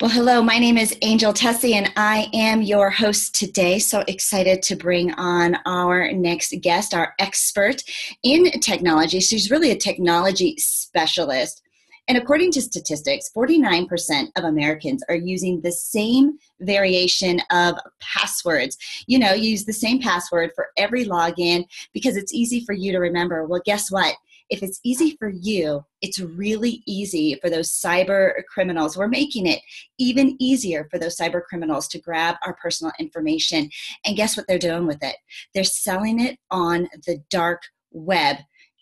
Well, hello, my name is Angel Tessie, and I am your host today. So excited to bring on our next guest, our expert in technology. She's really a technology specialist. And according to statistics, 49% of Americans are using the same variation of passwords. You know, use the same password for every login because it's easy for you to remember. Well, guess what? If it's easy for you, it's really easy for those cyber criminals. We're making it even easier for those cyber criminals to grab our personal information. And guess what they're doing with it? They're selling it on the dark web.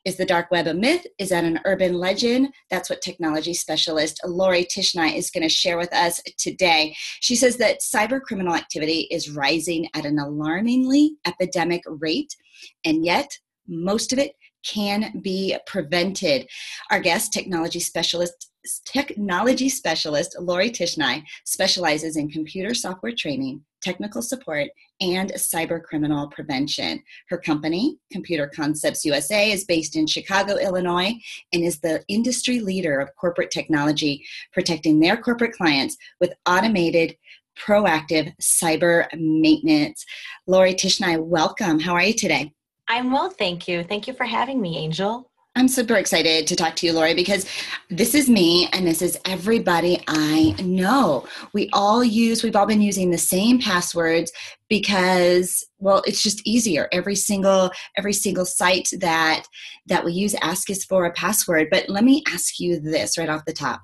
Is the dark web a myth? Is that an urban legend? That's what technology specialist Lori Tishnai is going to share with us today. She says that cyber criminal activity is rising at an alarmingly epidemic rate, and yet most of it can be prevented. Our guest, technology specialist, technology specialist Lori Tishnai, specializes in computer software training, technical support, and cyber criminal prevention. Her company, Computer Concepts USA, is based in Chicago, Illinois, and is the industry leader of corporate technology, protecting their corporate clients with automated proactive cyber maintenance. Lori Tishnai, welcome. How are you today? I'm well, thank you. Thank you for having me, Angel. I'm super excited to talk to you, Lori, because this is me and this is everybody I know. We all use, we've all been using the same passwords because well it's just easier every single every single site that that we use ask us for a password but let me ask you this right off the top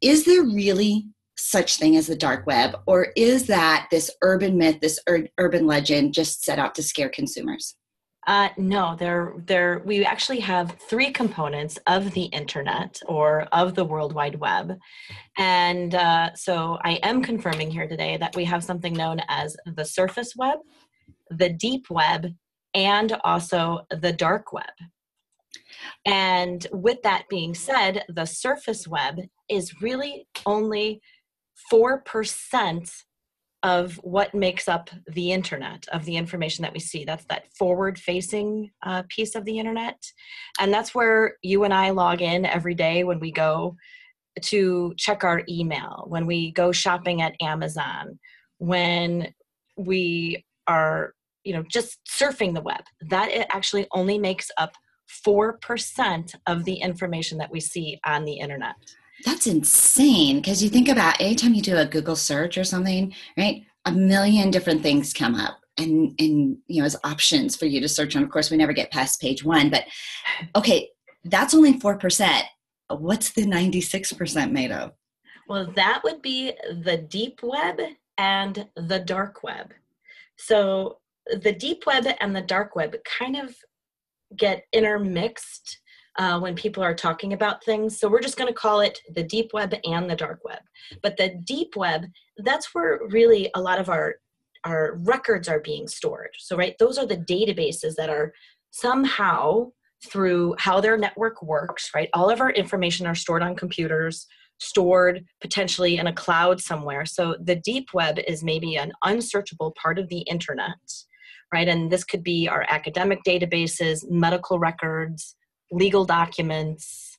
is there really such thing as the dark web or is that this urban myth this ur- urban legend just set out to scare consumers uh, no, there, there. We actually have three components of the internet or of the World Wide Web, and uh, so I am confirming here today that we have something known as the surface web, the deep web, and also the dark web. And with that being said, the surface web is really only four percent of what makes up the internet of the information that we see. That's that forward facing uh, piece of the internet. And that's where you and i log in every day when we go to check our email when we go shopping at amazon when we are you know just surfing the web. That it actually only makes up 4% of the information that we see on the internet that's insane because you think about anytime you do a Google search or something, right? A million different things come up and and you know as options for you to search on. Of course, we never get past page one, but okay, that's only four percent. What's the ninety six percent made of? Well, that would be the deep web and the dark web. So the deep web and the dark web kind of get intermixed uh, when people are talking about things. So we're just going to call it the deep web and the dark web. But the deep web, that's where really a lot of our our records are being stored. So right, those are the databases that are somehow through how their network works, right? All of our information are stored on computers, stored potentially in a cloud somewhere. So the deep web is maybe an unsearchable part of the internet, right? And this could be our academic databases, medical records, legal documents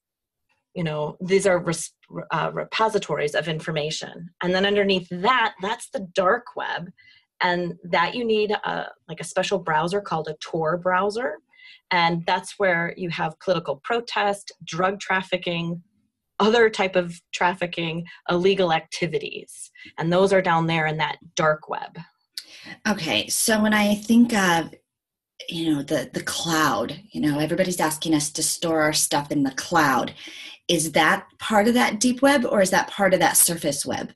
you know these are res- uh, repositories of information. And then underneath that that's the dark web. And that you need a, like a special browser called a tor browser. And that's where you have political protest drug trafficking other type of trafficking illegal activities. And those are down there in that dark web. Okay so when i think of you know the the cloud you know everybody's asking us to store our stuff in the cloud. Is that part of that deep web or is that part of that surface web?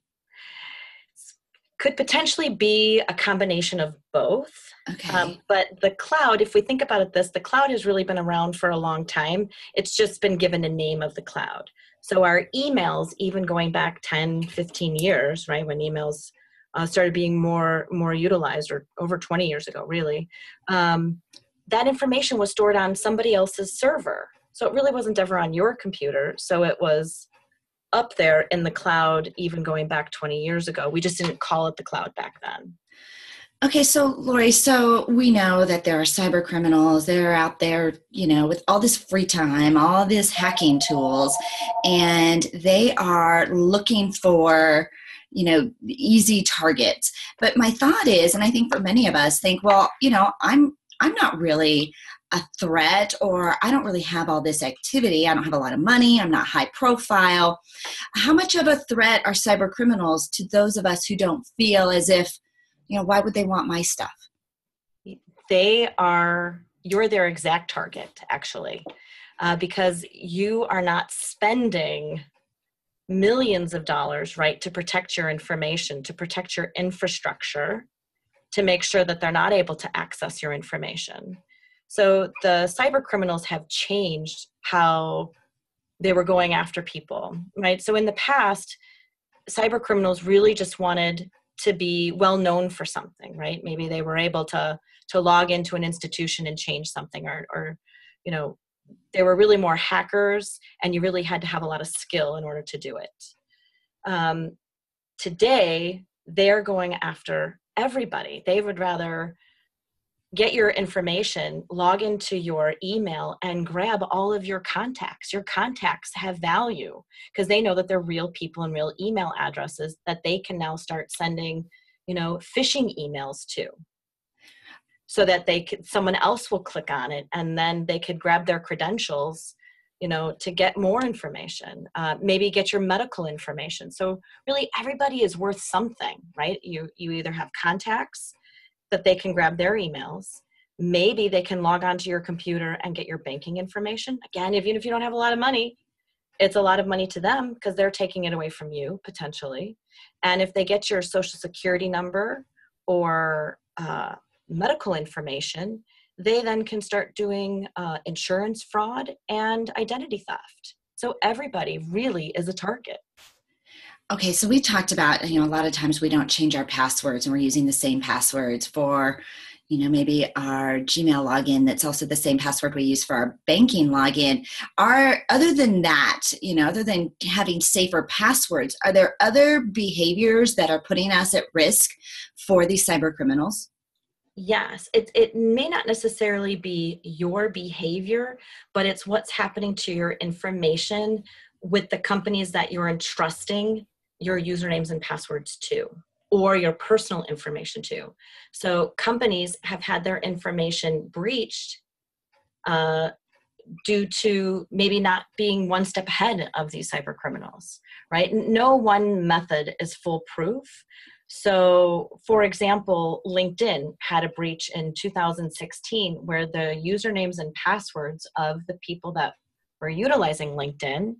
Could potentially be a combination of both. Okay. Um, but the cloud if we think about it this the cloud has really been around for a long time. It's just been given a name of the cloud. So our emails even going back 10 15 years right when emails uh, started being more more utilized or over 20 years ago really. Um, that information was stored on somebody else's server. So it really wasn't ever on your computer. So it was up there in the cloud even going back 20 years ago. We just didn't call it the cloud back then. Okay, so Lori, so we know that there are cyber criminals. They're out there, you know, with all this free time, all this hacking tools, and they are looking for you know easy targets. But my thought is and i think for many of us think well you know i'm i'm not really a threat or i don't really have all this activity. I don't have a lot of money. I'm not high profile. How much of a threat are cyber criminals to those of us who don't feel as if you know why would they want my stuff? They are you're their exact target actually uh, because you are not spending millions of dollars right to protect your information to protect your infrastructure to make sure that they're not able to access your information. So the cyber criminals have changed how they were going after people right? So in the past cyber criminals really just wanted to be well known for something right? Maybe they were able to to log into an institution and change something or or you know there were really more hackers and you really had to have a lot of skill in order to do it. Um, today they're going after everybody. They would rather get your information log into your email and grab all of your contacts. Your contacts have value because they know that they're real people and real email addresses that they can now start sending you know phishing emails to so that they could someone else will click on it and then they could grab their credentials you know to get more information uh, maybe get your medical information. So really everybody is worth something right? You you either have contacts that they can grab their emails. Maybe they can log onto your computer and get your banking information. Again even if you don't have a lot of money it's a lot of money to them because they're taking it away from you potentially. And if they get your social security number or uh, medical information, they then can start doing uh, insurance fraud and identity theft. So everybody really is a target. Okay, so we talked about, you know, a lot of times we don't change our passwords and we're using the same passwords for, you know, maybe our Gmail login that's also the same password we use for our banking login. Are other than that, you know, other than having safer passwords, are there other behaviors that are putting us at risk for these cyber criminals? Yes, it, it may not necessarily be your behavior, but it's what's happening to your information with the companies that you're entrusting your usernames and passwords to or your personal information to. So companies have had their information breached uh, due to maybe not being one step ahead of these cyber criminals, right? No one method is foolproof, so, for example, LinkedIn had a breach in 2016 where the usernames and passwords of the people that were utilizing LinkedIn,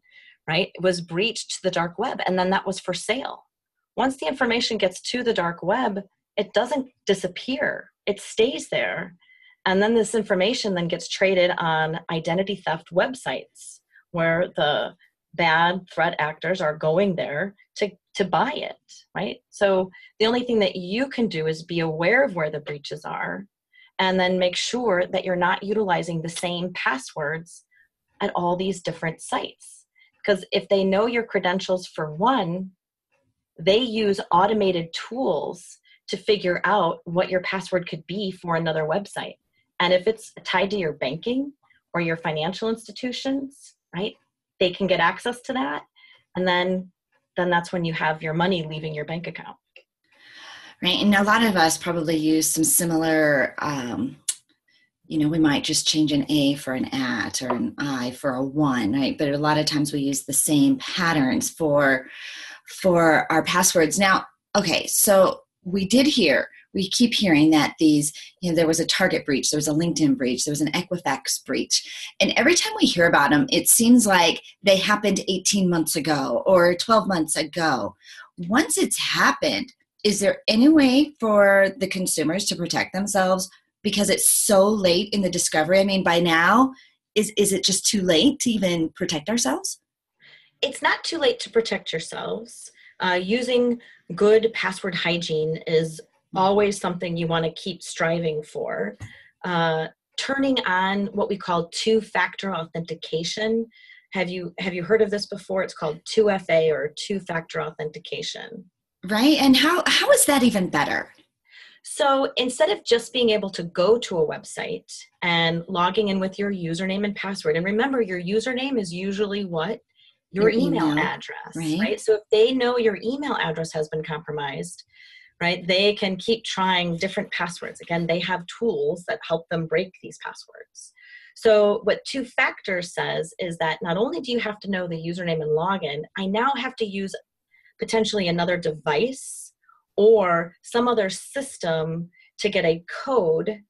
right, was breached to the dark web, and then that was for sale. Once the information gets to the dark web, it doesn't disappear, it stays there. And then this information then gets traded on identity theft websites where the bad threat actors are going there to to buy it right? So the only thing that you can do is be aware of where the breaches are and then make sure that you're not utilizing the same passwords at all these different sites. Because if they know your credentials for one they use automated tools to figure out what your password could be for another website. And if it's tied to your banking or your financial institutions right they can get access to that. And then then that's when you have your money leaving your bank account. Right and a lot of us probably use some similar um, you know we might just change an a for an at or an i for a one right? But a lot of times we use the same patterns for for our passwords. Now okay so we did hear we keep hearing that these, you know, there was a Target breach, there was a LinkedIn breach, there was an Equifax breach. And every time we hear about them, it seems like they happened 18 months ago or 12 months ago. Once it's happened, is there any way for the consumers to protect themselves because it's so late in the discovery? I mean, by now, is, is it just too late to even protect ourselves? It's not too late to protect yourselves. Uh, using good password hygiene is always something you want to keep striving for. Uh, turning on what we call two-factor authentication. Have you have you heard of this before? It's called 2FA or two-factor authentication. Right. And how how is that even better? So instead of just being able to go to a website and logging in with your username and password, and remember your username is usually what your, your email, email, address, right. right? So if they know your email address has been compromised, right, they can keep trying different passwords. Again, they have tools that help them break these passwords. So, what two factors says is that not only do you have to know the username and login, I now have to use potentially another device or some other system to get a code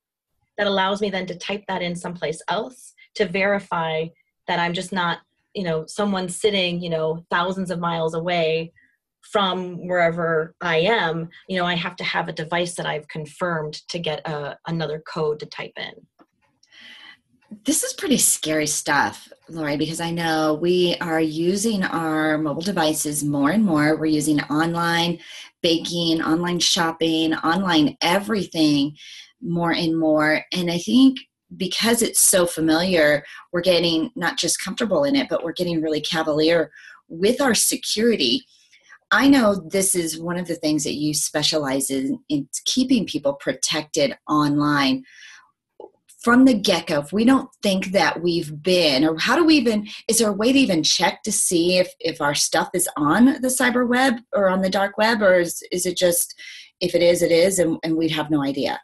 that allows me then to type that in someplace else to verify that I'm just not, you know, someone sitting, you know, thousands of miles away from wherever I am. You know, I have to have a device that I've confirmed to get a, another code to type in this is pretty scary stuff, Lori, because I know we are using our mobile devices more and more. We're using online baking, online shopping, online everything more and more. And I think because it's so familiar, we're getting not just comfortable in it, but we're getting really cavalier with our security. I know this is one of the things that you specialize in, in keeping people protected online from the get-go if we don't think that we've been or how do we even is there a way to even check to see if if our stuff is on the cyber web or on the dark web or is, is it just if it is it is and, and we'd have no idea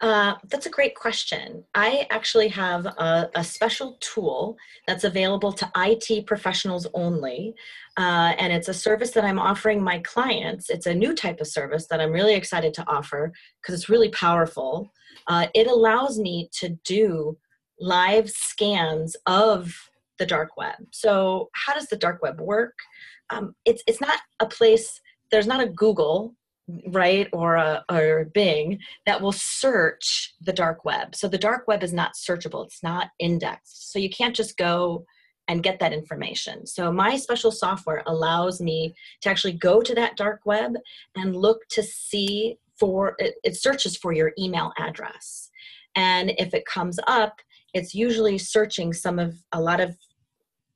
uh, that's a great question. I actually have a, a, special tool that's available to IT professionals only. Uh, and it's a service that I'm offering my clients. It's a new type of service that I'm really excited to offer because it's really powerful uh, it allows me to do live scans of the dark web. So, how does the dark web work? Um, it's it's not a place. There's not a Google, right, or a or Bing that will search the dark web. So the dark web is not searchable. It's not indexed. So you can't just go and get that information. So my special software allows me to actually go to that dark web and look to see for it, it searches for your email address and if it comes up it's usually searching some of a lot of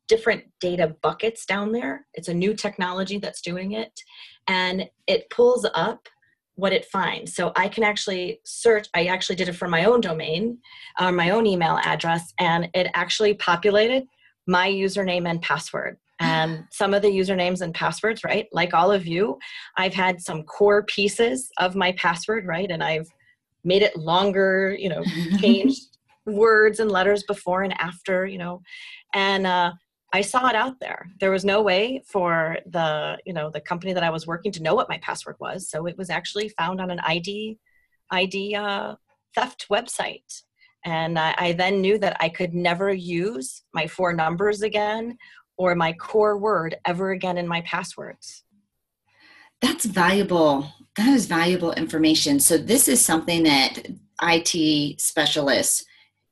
different data buckets down there it's a new technology that's doing it and it pulls up what it finds so i can actually search i actually did it for my own domain uh, my own email address and it actually populated my username and password and some of the usernames and passwords, right? Like all of you, I've had some core pieces of my password, right? And I've made it longer, you know, changed words and letters before and after, you know, and uh, I saw it out there. There was no way for the, you know, the company that I was working to know what my password was. So it was actually found on an ID, ID uh, theft website. And I, I then knew that I could never use my four numbers again or my core word ever again in my passwords. That's valuable. That is valuable information. So, this is something that IT specialists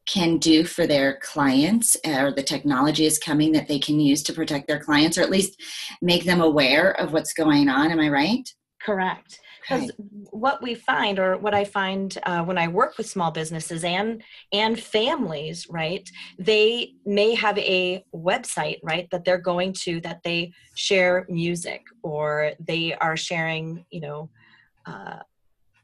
can do for their clients, or the technology is coming that they can use to protect their clients, or at least make them aware of what's going on. Am I right? Correct because what we find or what i find uh, when i work with small businesses and and families right they may have a website right that they're going to that they share music or they are sharing you know uh,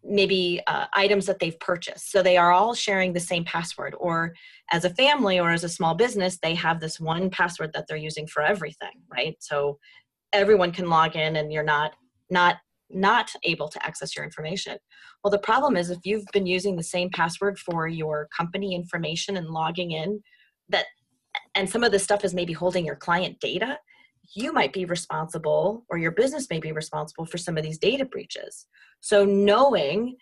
maybe uh, items that they've purchased so they are all sharing the same password or as a family or as a small business they have this one password that they're using for everything right so everyone can log in and you're not not not able to access your information. Well, the problem is if you've been using the same password for your company information and logging in, that and some of this stuff is maybe holding your client data, you might be responsible or your business may be responsible for some of these data breaches. So knowing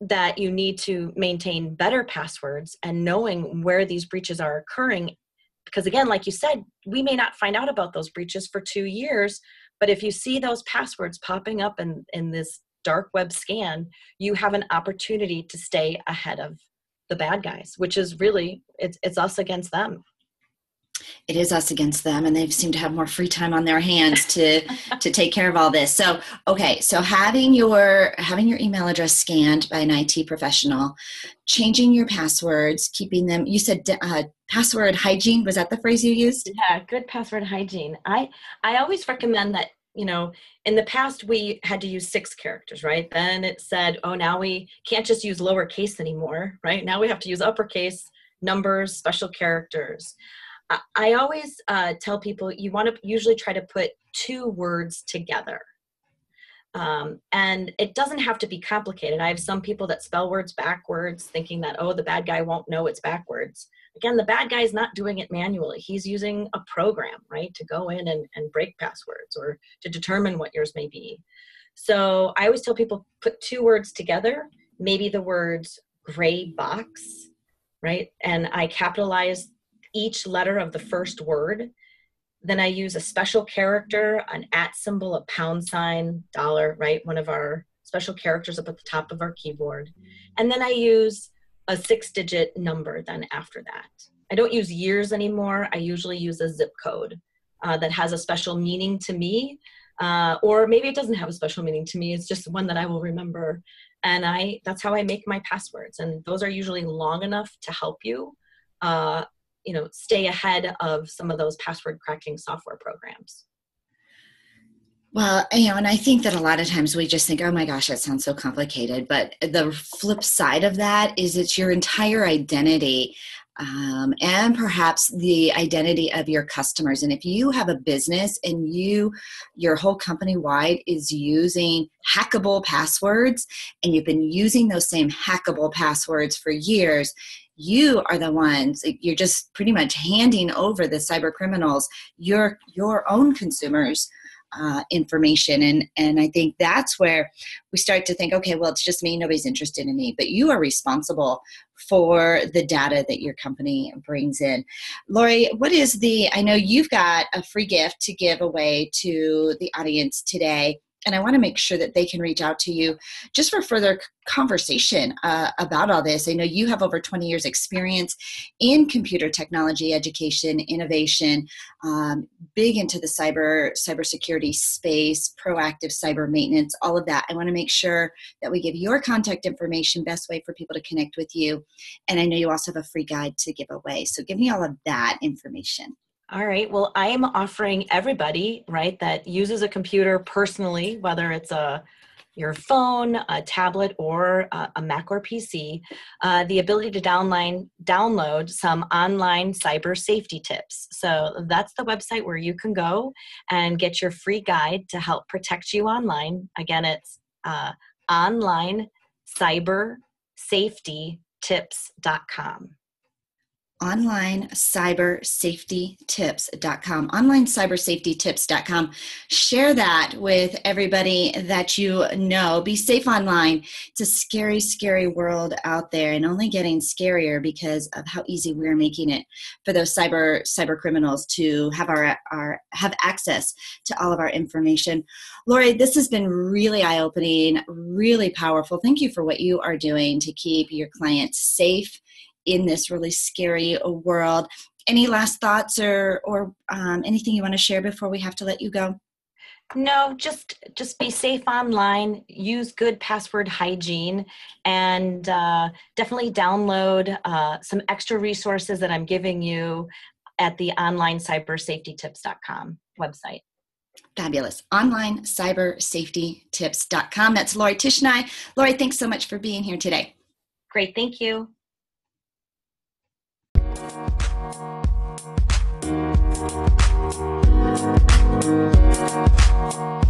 that you need to maintain better passwords and knowing where these breaches are occurring because again like you said we may not find out about those breaches for 2 years but if you see those passwords popping up in, in this dark web scan, you have an opportunity to stay ahead of the bad guys, which is really it's it's us against them. It is us against them, and they seem to have more free time on their hands to to take care of all this. So, okay, so having your having your email address scanned by an IT professional, changing your passwords, keeping them. You said uh, password hygiene was that the phrase you used yeah good password hygiene i i always recommend that you know in the past we had to use six characters right then it said oh now we can't just use lowercase anymore right now we have to use uppercase numbers special characters I always uh, tell people you want to usually try to put two words together. Um, and it doesn't have to be complicated. I have some people that spell words backwards, thinking that, oh, the bad guy won't know it's backwards. Again, the bad guy is not doing it manually. He's using a program, right, to go in and, and break passwords or to determine what yours may be. So I always tell people put two words together, maybe the words gray box, right? And I capitalize each letter of the first word then I use a special character, an at symbol, a pound sign, dollar, right? One of our special characters up at the top of our keyboard. And then I use a six digit number then after that. I don't use years anymore. I usually use a zip code uh, that has a special meaning to me. Uh, or maybe it doesn't have a special meaning to me. It's just one that I will remember. And I that's how I make my passwords. And those are usually long enough to help you uh, you know stay ahead of some of those password cracking software programs well, you know, and I think that a lot of times we just think, oh my gosh, that sounds so complicated. But the flip side of that is it's your entire identity um, and perhaps the identity of your customers. And if you have a business and you, your whole company wide is using hackable passwords and you've been using those same hackable passwords for years, you are the ones you're just pretty much handing over the cyber criminals your your own consumers uh, information. And and i think that's where we start to think okay well it's just me nobody's interested in me but you are responsible for the data that your company brings in. Lori what is the i know you've got a free gift to give away to the audience today and I want to make sure that they can reach out to you just for further conversation uh, about all this. I know you have over 20 years experience in computer technology, education, innovation, um, big into the cyber cybersecurity space, proactive cyber maintenance, all of that. I want to make sure that we give your contact information, best way for people to connect with you. And I know you also have a free guide to give away. So give me all of that information. All right. Well, I am offering everybody, right, that uses a computer personally, whether it's a your phone, a tablet, or a, a Mac or PC, uh, the ability to downline, download some online cyber safety tips. So that's the website where you can go and get your free guide to help protect you online. Again, it's uh, online cyber safety tips.com online cyber safety tips.com online cyber share that with everybody that you know. Be safe online. It's a scary scary world out there and only getting scarier because of how easy we're making it for those cyber cyber criminals to have our, our have access to all of our information. Lori this has been really eye-opening really powerful. Thank you for what you are doing to keep your clients safe in this really scary world. Any last thoughts or or um, anything you want to share before we have to let you go? No, just just be safe online. Use good password hygiene, and uh, definitely download uh, some extra resources that I'm giving you at the online cybersafetytips.com website. Fabulous. Online cybersafetytips.com. That's Lori Tishnai. Lori, thanks so much for being here today. Great. Thank you. Thank you.